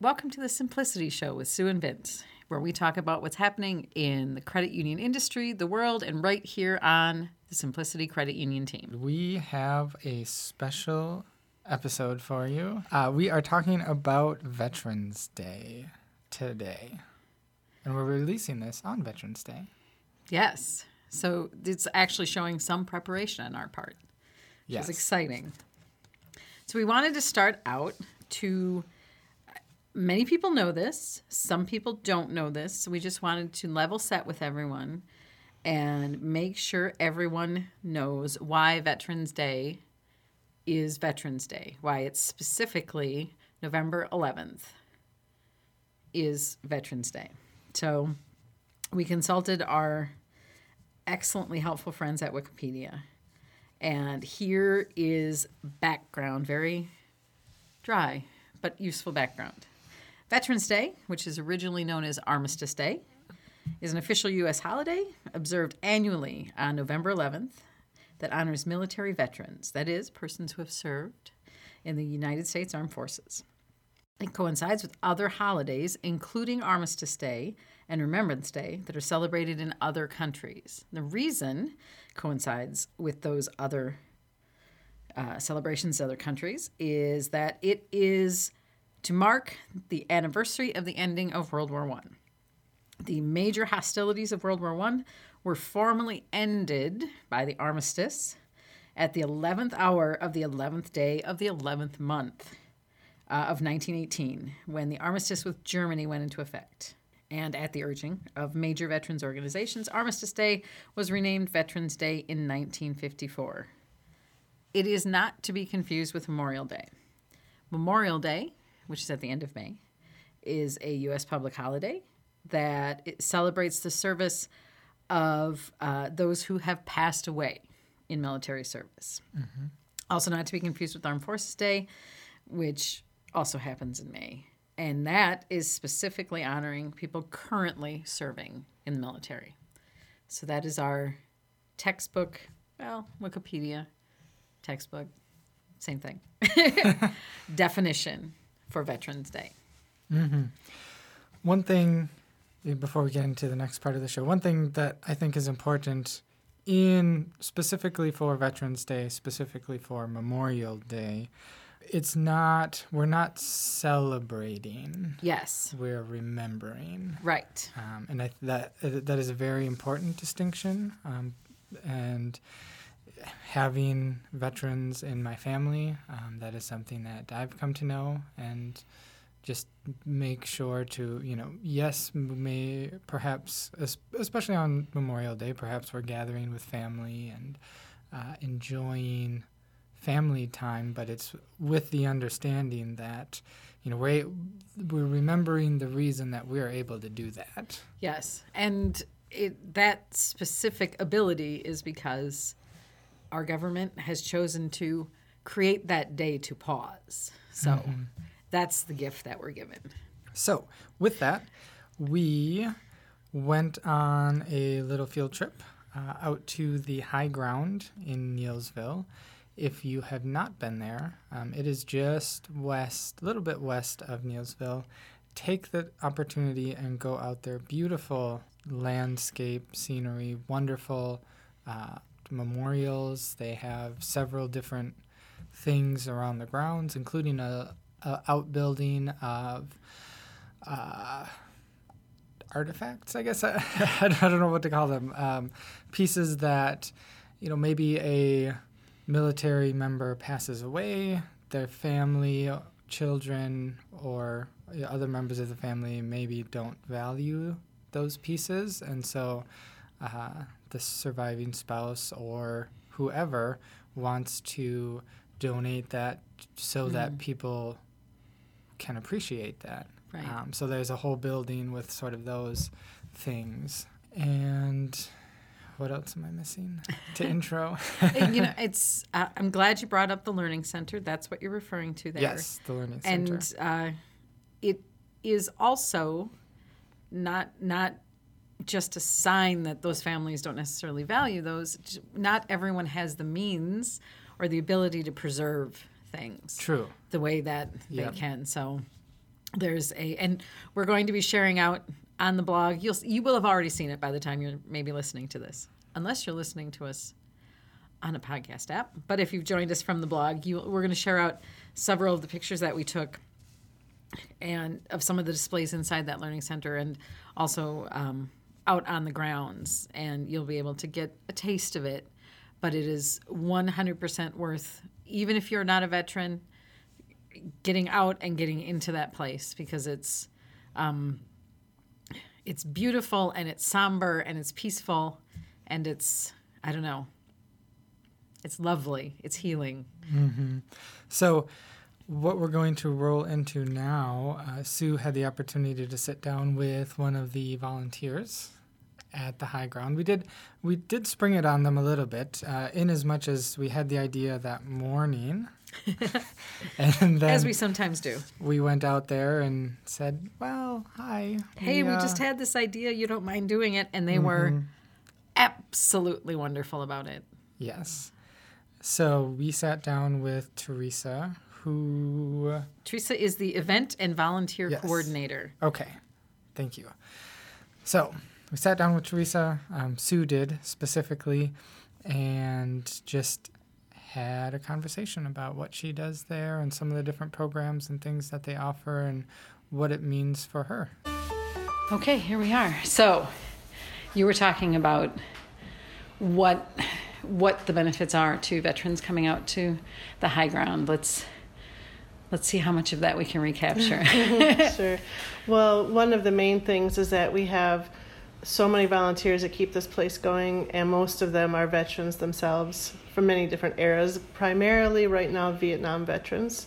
Welcome to the Simplicity Show with Sue and Vince, where we talk about what's happening in the credit union industry, the world, and right here on the Simplicity Credit Union team. We have a special episode for you. Uh, we are talking about Veterans Day today, and we're releasing this on Veterans Day. Yes. So it's actually showing some preparation on our part, which Yes. is exciting. So we wanted to start out to. Many people know this. Some people don't know this. So we just wanted to level set with everyone and make sure everyone knows why Veterans Day is Veterans Day, why it's specifically November 11th is Veterans Day. So we consulted our excellently helpful friends at Wikipedia. And here is background, very dry but useful background. Veterans Day, which is originally known as Armistice Day, is an official U.S. holiday observed annually on November 11th that honors military veterans, that is, persons who have served in the United States Armed Forces. It coincides with other holidays, including Armistice Day and Remembrance Day, that are celebrated in other countries. The reason coincides with those other uh, celebrations in other countries is that it is to mark the anniversary of the ending of World War One. The major hostilities of World War One were formally ended by the armistice at the 11th hour of the 11th day of the 11th month uh, of 1918 when the armistice with Germany went into effect. And at the urging of major veterans organizations, Armistice Day was renamed Veterans Day in 1954. It is not to be confused with Memorial Day. Memorial Day, which is at the end of May, is a U.S. public holiday that it celebrates the service of uh, those who have passed away in military service. Also, not to be confused with Armed Forces Day, which also happens in May. And that is specifically honoring people currently serving in the military. So that is our textbook, well, Wikipedia textbook, same thing. Definition for Veterans Day. One thing, eh, before we get into the next part of the show, one thing that I think is important in specifically for Veterans Day, specifically for Memorial Day, it's not, we're not celebrating, Yes, we're remembering. right. Um, and I, that that is a very important distinction. Um, and having veterans in my family, um, that is something that I've come to know, and just make sure to you know yes may perhaps especially on Memorial Day perhaps we're gathering with family and uh, enjoying family time, but it's with the understanding that you know we're we're remembering the reason that we're able to do that. Yes, and it, that specific ability is because our government has chosen to create that day to pause. So that's the gift that we're given. So, with that, we went on a little field trip uh, out to the Highground in Neillsville. If you have not been there, um, it is just west, a little bit west of Neillsville. Take the opportunity and go out there. Beautiful landscape, scenery, wonderful uh, memorials. They have several different things around the grounds, including a, a outbuilding of uh, artifacts. I guess I, I don't know what to call them. Um, pieces that you know maybe a military member passes away, their family, children, or other members of the family maybe don't value those pieces, and so uh, the surviving spouse or whoever wants to donate that so that people can appreciate that. Right. Um, so there's a whole building with sort of those things. And what else am I missing to intro? You know, it's. Uh, I'm glad you brought up the learning center. That's what you're referring to there. yes, the learning center. and uh, it is also not not just a sign that those families don't necessarily value those. Not everyone has the means or the ability to preserve things True. the way that Yeah. they can. So there's a and we're going to be sharing out on the blog. You'll you will have already seen it by the time you're maybe listening to this, unless you're listening to us on a podcast app. But if you've joined us from the blog, you, we're going to share out several of the pictures that we took and of some of the displays inside that learning center and also um, out on the grounds and you'll be able to get a taste of it. But it is 100% worth even if you're not a veteran getting out and getting into that place because it's um, it's beautiful and it's somber and it's peaceful and it's i don't know it's lovely it's healing. So, what we're going to roll into now, uh, Sue had the opportunity to sit down with one of the volunteers at the Highground. We did we did spring it on them a little bit, uh, in as much as we had the idea that morning, and then as we sometimes do we went out there and said, "Well, hi. hey we uh, just had this idea you don't mind doing it and they were absolutely wonderful about it yes." So we sat down with Teresa, who teresa is the event and volunteer Yes. coordinator Okay, thank you. So we sat down with Teresa, um, Sue did specifically, and just had a conversation about what she does there and some of the different programs and things that they offer and what it means for her. Okay, here we are. So, you were talking about what what the benefits are to veterans coming out to the Highground. Let's let's see how much of that we can recapture. sure. Well, one of the main things is that we have so many volunteers that keep this place going, and most of them are veterans themselves from many different eras, primarily right now Vietnam veterans,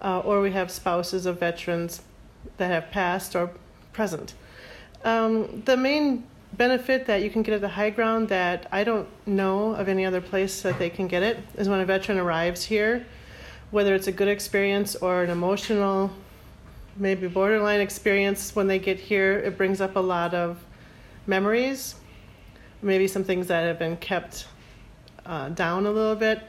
uh, or we have spouses of veterans that have passed or present. Um, the main benefit that you can get at the Highground that I don't know of any other place that they can get it is when a veteran arrives here, whether it's a good experience or an emotional maybe borderline experience when they get here it brings up a lot of memories maybe some things that have been kept uh, down a little bit.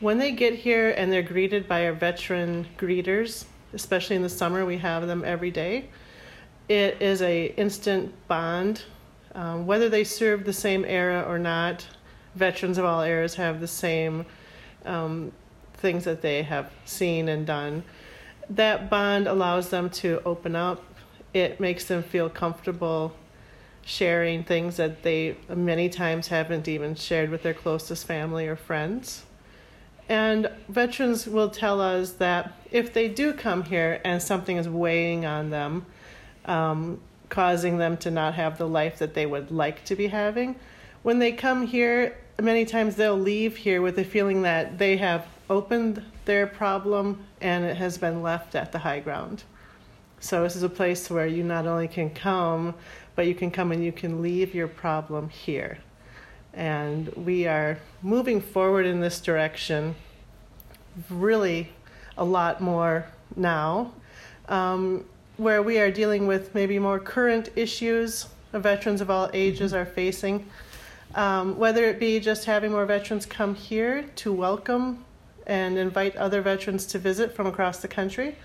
When they get here and they're greeted by our veteran greeters especially in the summer we have them every day it is a instant bond. Um, whether they serve the same era or not veterans of all eras have the same um, things that they have seen and done. That bond allows them to open up. It makes them feel comfortable sharing things that they many times haven't even shared with their closest family or friends. And veterans will tell us that if they do come here and something is weighing on them, um, causing them to not have the life that they would like to be having, when they come here, many times they'll leave here with the feeling that they have opened their problem and it has been left at the Highground. So this is a place where you not only can come, but you can come and you can leave your problem here. And we are moving forward in this direction really a lot more now, um, where we are dealing with maybe more current issues veterans of all ages are facing. Um, whether it be just having more veterans come here to welcome and invite other veterans to visit from across the country.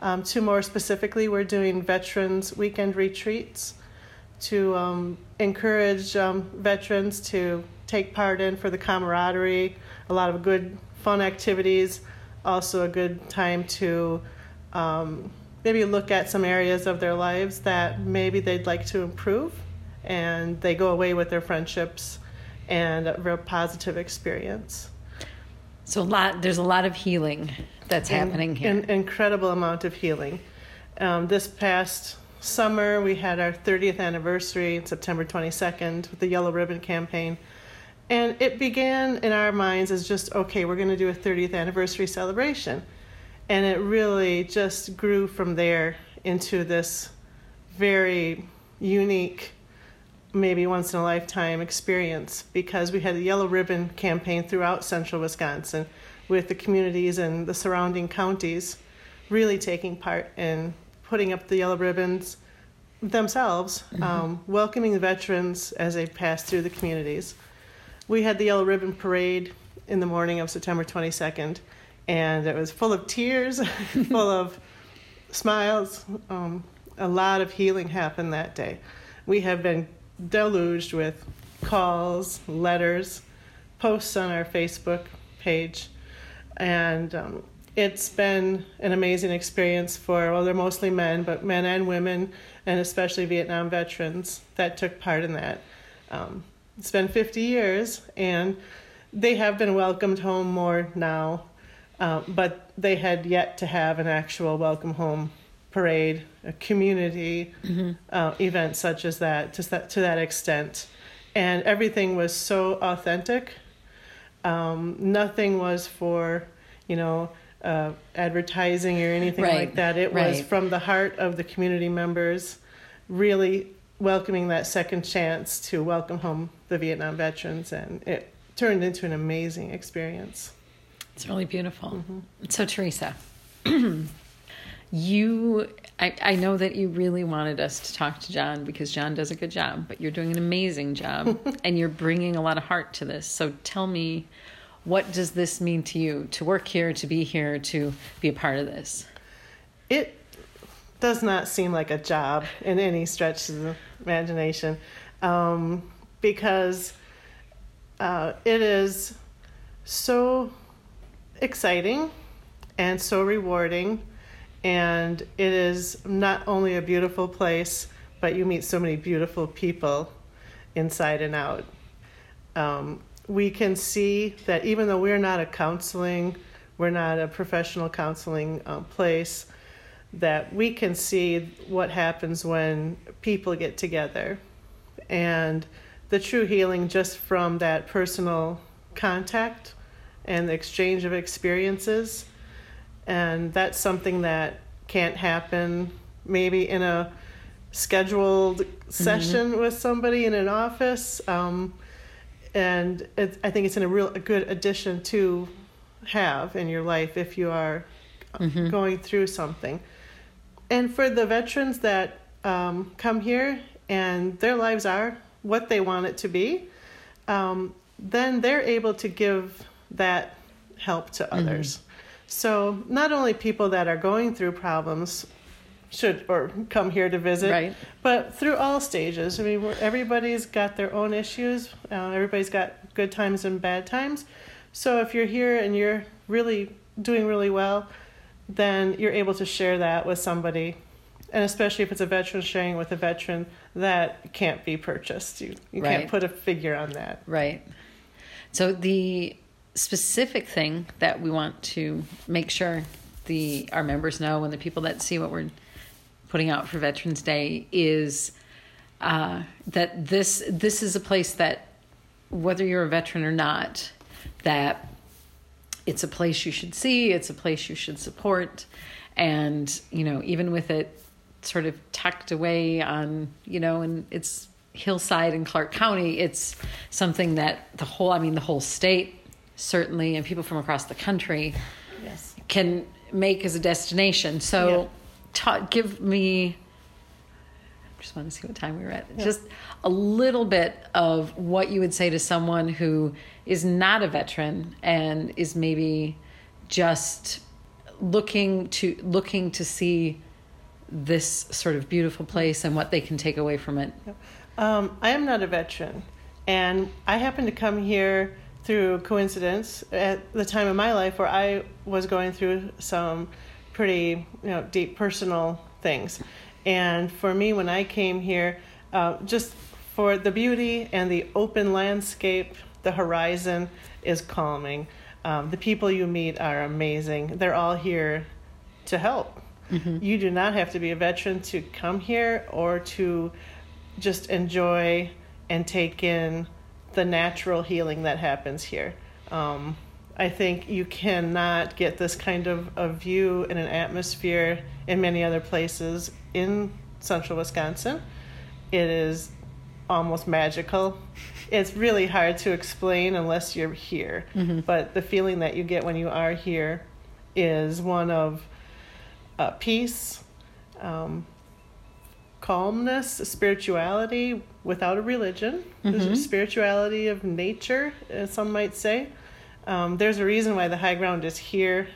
Um, to more specifically, we're doing veterans weekend retreats to um, encourage um, veterans to take part in for the camaraderie, a lot of good fun activities, also a good time to um, maybe look at some areas of their lives that maybe they'd like to improve, and they go away with their friendships and a real positive experience. so a lot there's a lot of healing that's happening here. An incredible amount of healing. Um, this past summer, we had our 30th anniversary, September 22nd, with the Yellow Ribbon campaign. And it began in our minds as just, okay, we're going to do a 30th anniversary celebration. And it really just grew from there into this very unique, maybe once in a lifetime experience because we had a Yellow Ribbon campaign throughout central Wisconsin with the communities and the surrounding counties really taking part in putting up the yellow ribbons themselves, um, welcoming the veterans as they pass through the communities. We had the yellow ribbon parade in the morning of September 22nd, and it was full of tears, full of smiles. Um, a lot of healing happened that day. We have been deluged with calls, letters, posts on our Facebook page, and um, it's been an amazing experience for well, they're mostly men, but men and women, and especially Vietnam veterans that took part in that. Um, it's been 50 years, and they have been welcomed home more now, uh, but they had yet to have an actual welcome home parade, a community mm-hmm. uh, event such as that to that to that extent, and everything was so authentic. Um, nothing was for you know uh, advertising or anything right. like that. It right. was from the heart of the community members, really welcoming that second chance to welcome home the Vietnam veterans, and it turned into an amazing experience. It's really beautiful. Mm-hmm. So, Teresa, you, I, I know that you really wanted us to talk to John because John does a good job, but you're doing an amazing job and you're bringing a lot of heart to this. So, tell me, what does this mean to you to work here, to be here, to be a part of this? It does not seem like a job in any stretch of the imagination um, because uh, it is so exciting and so rewarding. And it is not only a beautiful place, but you meet so many beautiful people inside and out. Um, we can see that even though we're not a counseling, we're not a professional counseling um, place, that we can see what happens when people get together and the true healing just from that personal contact and the exchange of experiences. And that's something that can't happen maybe in a scheduled mm-hmm. session with somebody in an office. Um, and it, I think it's in a real a good addition to have in your life if you are mm-hmm. going through something. And for the veterans that um, come here and their lives are what they want it to be, um, then they're able to give that help to mm-hmm. others. Mm-hmm. So not only people that are going through problems should or come here to visit, right. but through all stages. I mean, everybody's got their own issues. Uh, everybody's got good times and bad times. So if you're here and you're really doing really well, then you're able to share that with somebody and especially if it's a veteran sharing with a veteran that can't be purchased you, you right. can't put a figure on that right so the specific thing that we want to make sure the our members know and the people that see what we're putting out for veterans day is uh, that this this is a place that whether you're a veteran or not that it's a place you should see it's a place you should support and you know even with it sort of tucked away on, you know, and it's hillside in Clark County. It's something that the whole, I mean, the whole state certainly, and people from across the country yes. can make as a destination. So, give me. Just want to see what time we were at. Yeah. Just a little bit of what you would say to someone who is not a veteran and is maybe just looking to looking to see this sort of beautiful place and what they can take away from it? Um, I am not a veteran, and I happened to come here through coincidence at the time of my life where I was going through some pretty you know deep personal things, and for me when I came here, uh, just for the beauty and the open landscape, the horizon is calming. Um, the people you meet are amazing. They're all here to help Mm-hmm. You do not have to be a veteran to come here or to just enjoy and take in the natural healing that happens here. Um, I think you cannot get this kind of a view and an atmosphere in many other places in central Wisconsin. It is almost magical. It's really hard to explain unless you're here. Mm-hmm. But the feeling that you get when you are here is one of uh, peace, um, calmness, spirituality without a religion. Mm-hmm. spirituality of nature, as some might say. Um, there's a reason why the Highground is here.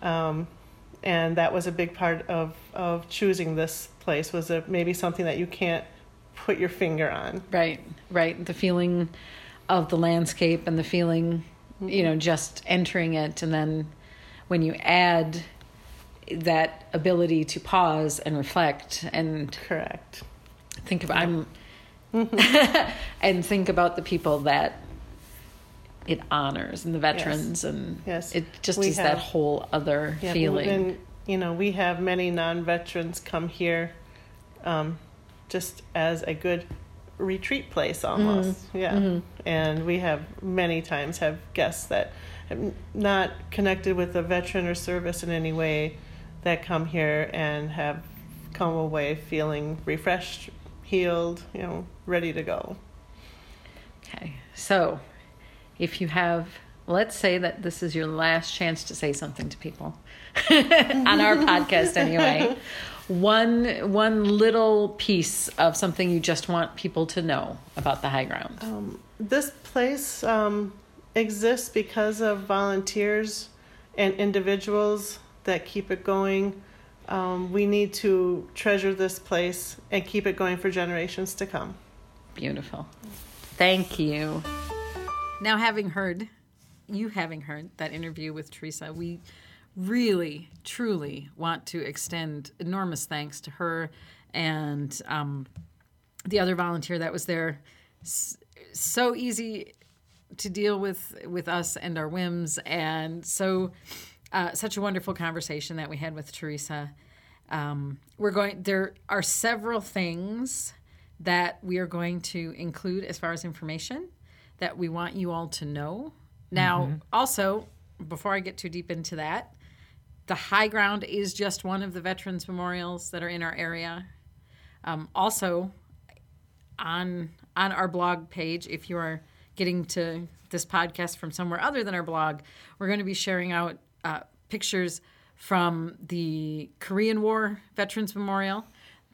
Um, and that was a big part of, of choosing this place was it maybe something that you can't put your finger on. Right, right. The feeling of the landscape and the feeling, you know, just entering it. And then when you add that ability to pause and reflect and Correct. think about, I'm, and think about the people that it honors and the veterans and Yes. it just We is that whole other Yeah, feeling. And, you know, we have many non-veterans come here um, just as a good retreat place almost. Yeah. And we have many times have guests that have not connected with a veteran or service in any way that come here and have come away feeling refreshed, healed, you know, ready to go. Okay. So, if you have, let's say that this is your last chance to say something to people on our podcast anyway. One one little piece of something you just want people to know about the Highground. Um, this place um, exists because of volunteers and individuals that keep it going. Um, we need to treasure this place and keep it going for generations to come. Beautiful. Thank you. Now, having heard, you having heard that interview with Teresa, we really, truly want to extend enormous thanks to her and um, the other volunteer that was there. So easy to deal with with us and our whims, and so uh, such a wonderful conversation that we had with Teresa. Um, we're going. There are several things that we are going to include as far as information that we want you all to know. Now, also, before I get too deep into that, the Highground is just one of the veterans memorials that are in our area. Um, also, on on our blog page, if you are getting to this podcast from somewhere other than our blog, we're going to be sharing out uh, pictures from the Korean War Veterans Memorial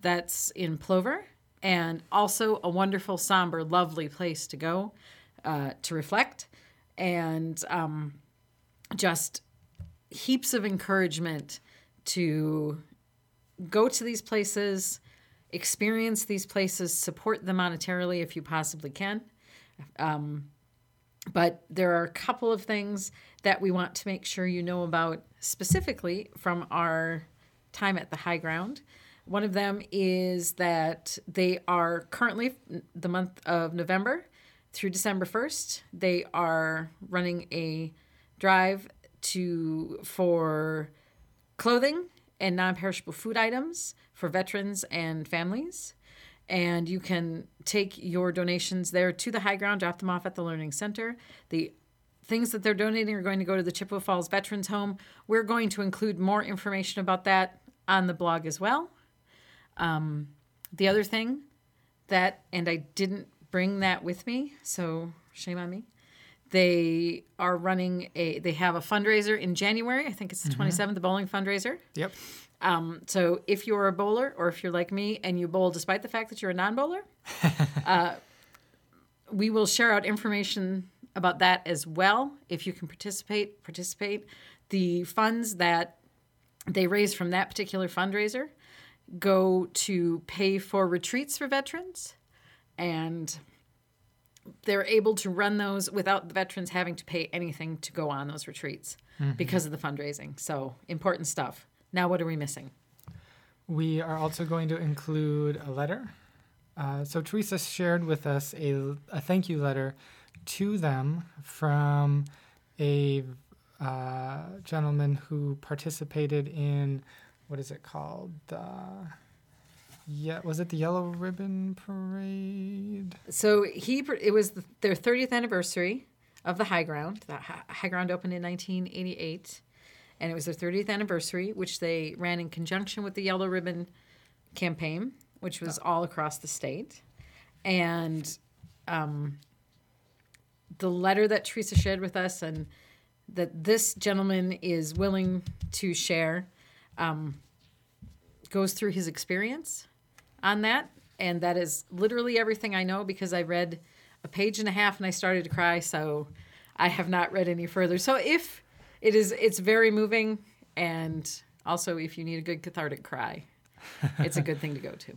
that's in Plover, and also a wonderful, somber, lovely place to go uh, to reflect, and um, just heaps of encouragement to go to these places, experience these places, support them monetarily if you possibly can. Um, but there are a couple of things that we want to make sure you know about specifically from our time at the Highground. One of them is that they are currently the month of November through December 1st. They are running a drive to for clothing and non-perishable food items for veterans and families. And you can take your donations there to the Highground drop them off at the learning center. The things that they're donating are going to go to the chippewa falls veterans home. We're going to include more information about that on the blog as well. Um, the other thing that and i didn't bring that with me so shame on me they are running a they have a fundraiser in january i think it's the 27th the bowling fundraiser Yep. um, so if you're a bowler or if you're like me and you bowl despite the fact that you're a non-bowler, uh, we will share out information about that as well. If you can participate, participate. The funds that they raise from that particular fundraiser go to pay for retreats for veterans and they're able to run those without the veterans having to pay anything to go on those retreats because of the fundraising. So important stuff. Now, what are we missing? We are also going to include a letter. Uh, so Teresa shared with us a, a thank you letter to them from a uh, gentleman who participated in what is it called? The yeah, was it the Yellow Ribbon Parade? So he it was the, their 30th anniversary of the Highground. The Highground opened in 1988, and it was their 30th anniversary, which they ran in conjunction with the Yellow Ribbon campaign, which was all across the state. And um, the letter that Teresa shared with us, and that this gentleman is willing to share, um, goes through his experience on that. And that is literally everything I know because I read a page and a half and I started to cry. So I have not read any further. So if it is, it's very moving and Also, if you need a good cathartic cry, it's a good thing to go to.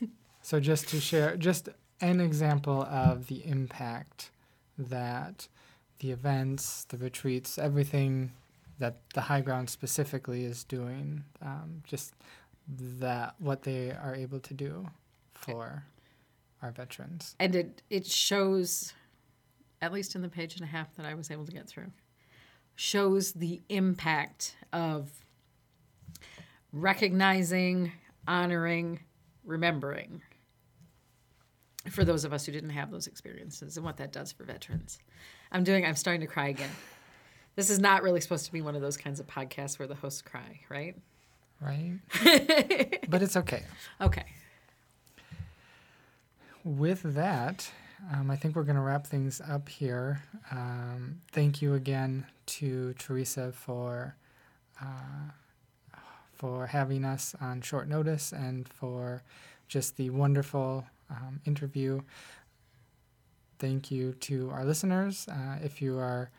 So just to share, just an example of the impact that the events, the retreats, everything that the Highground specifically is doing, um, just that what they are able to do for our veterans. And it it shows, at least in the page and a half that I was able to get through, shows the impact of recognizing, honoring, remembering for those of us who didn't have those experiences and what that does for veterans. I'm doing I'm starting to cry again. This is not really supposed to be one of those kinds of podcasts where the hosts cry, right? Right? but it's okay. Okay. With that, um, I think we're going to wrap things up here. Um, thank you again to Teresa for uh, for having us on short notice and for just the wonderful um, interview. Thank you to our listeners. Uh, if you are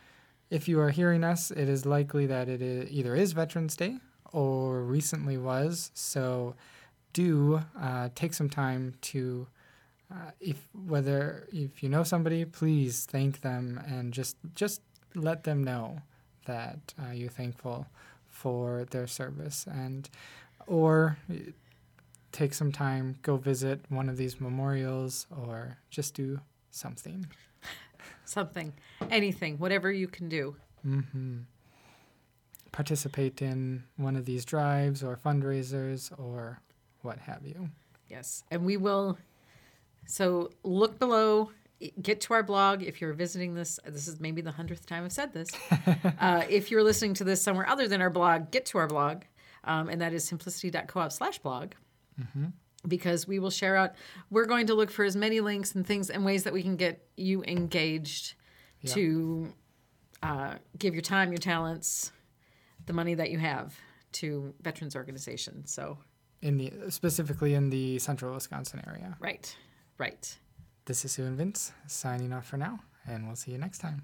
if you are hearing us, it is likely that it is, either is Veterans Day or recently was. So do uh, take some time to uh, if whether if you know somebody, please thank them and just just let them know that uh, you're thankful for their service and or take some time, go visit one of these memorials or just do something. Something, anything, whatever you can do. hmm Participate in one of these drives or fundraisers or what have you. Yes, and we will. So look below. Get to our blog if you're visiting this. This is maybe the hundredth time I've said this. uh, if you're listening to this somewhere other than our blog, get to our blog, um, and that is simplicity.coop slash blog. Because we will share out. We're going to look for as many links and things and ways that we can get you engaged to uh, give your time, your talents, the money that you have to veterans organizations. So In the specifically in the central Wisconsin area. right, right. This is Sue and Vince signing off for now, and we'll see you next time.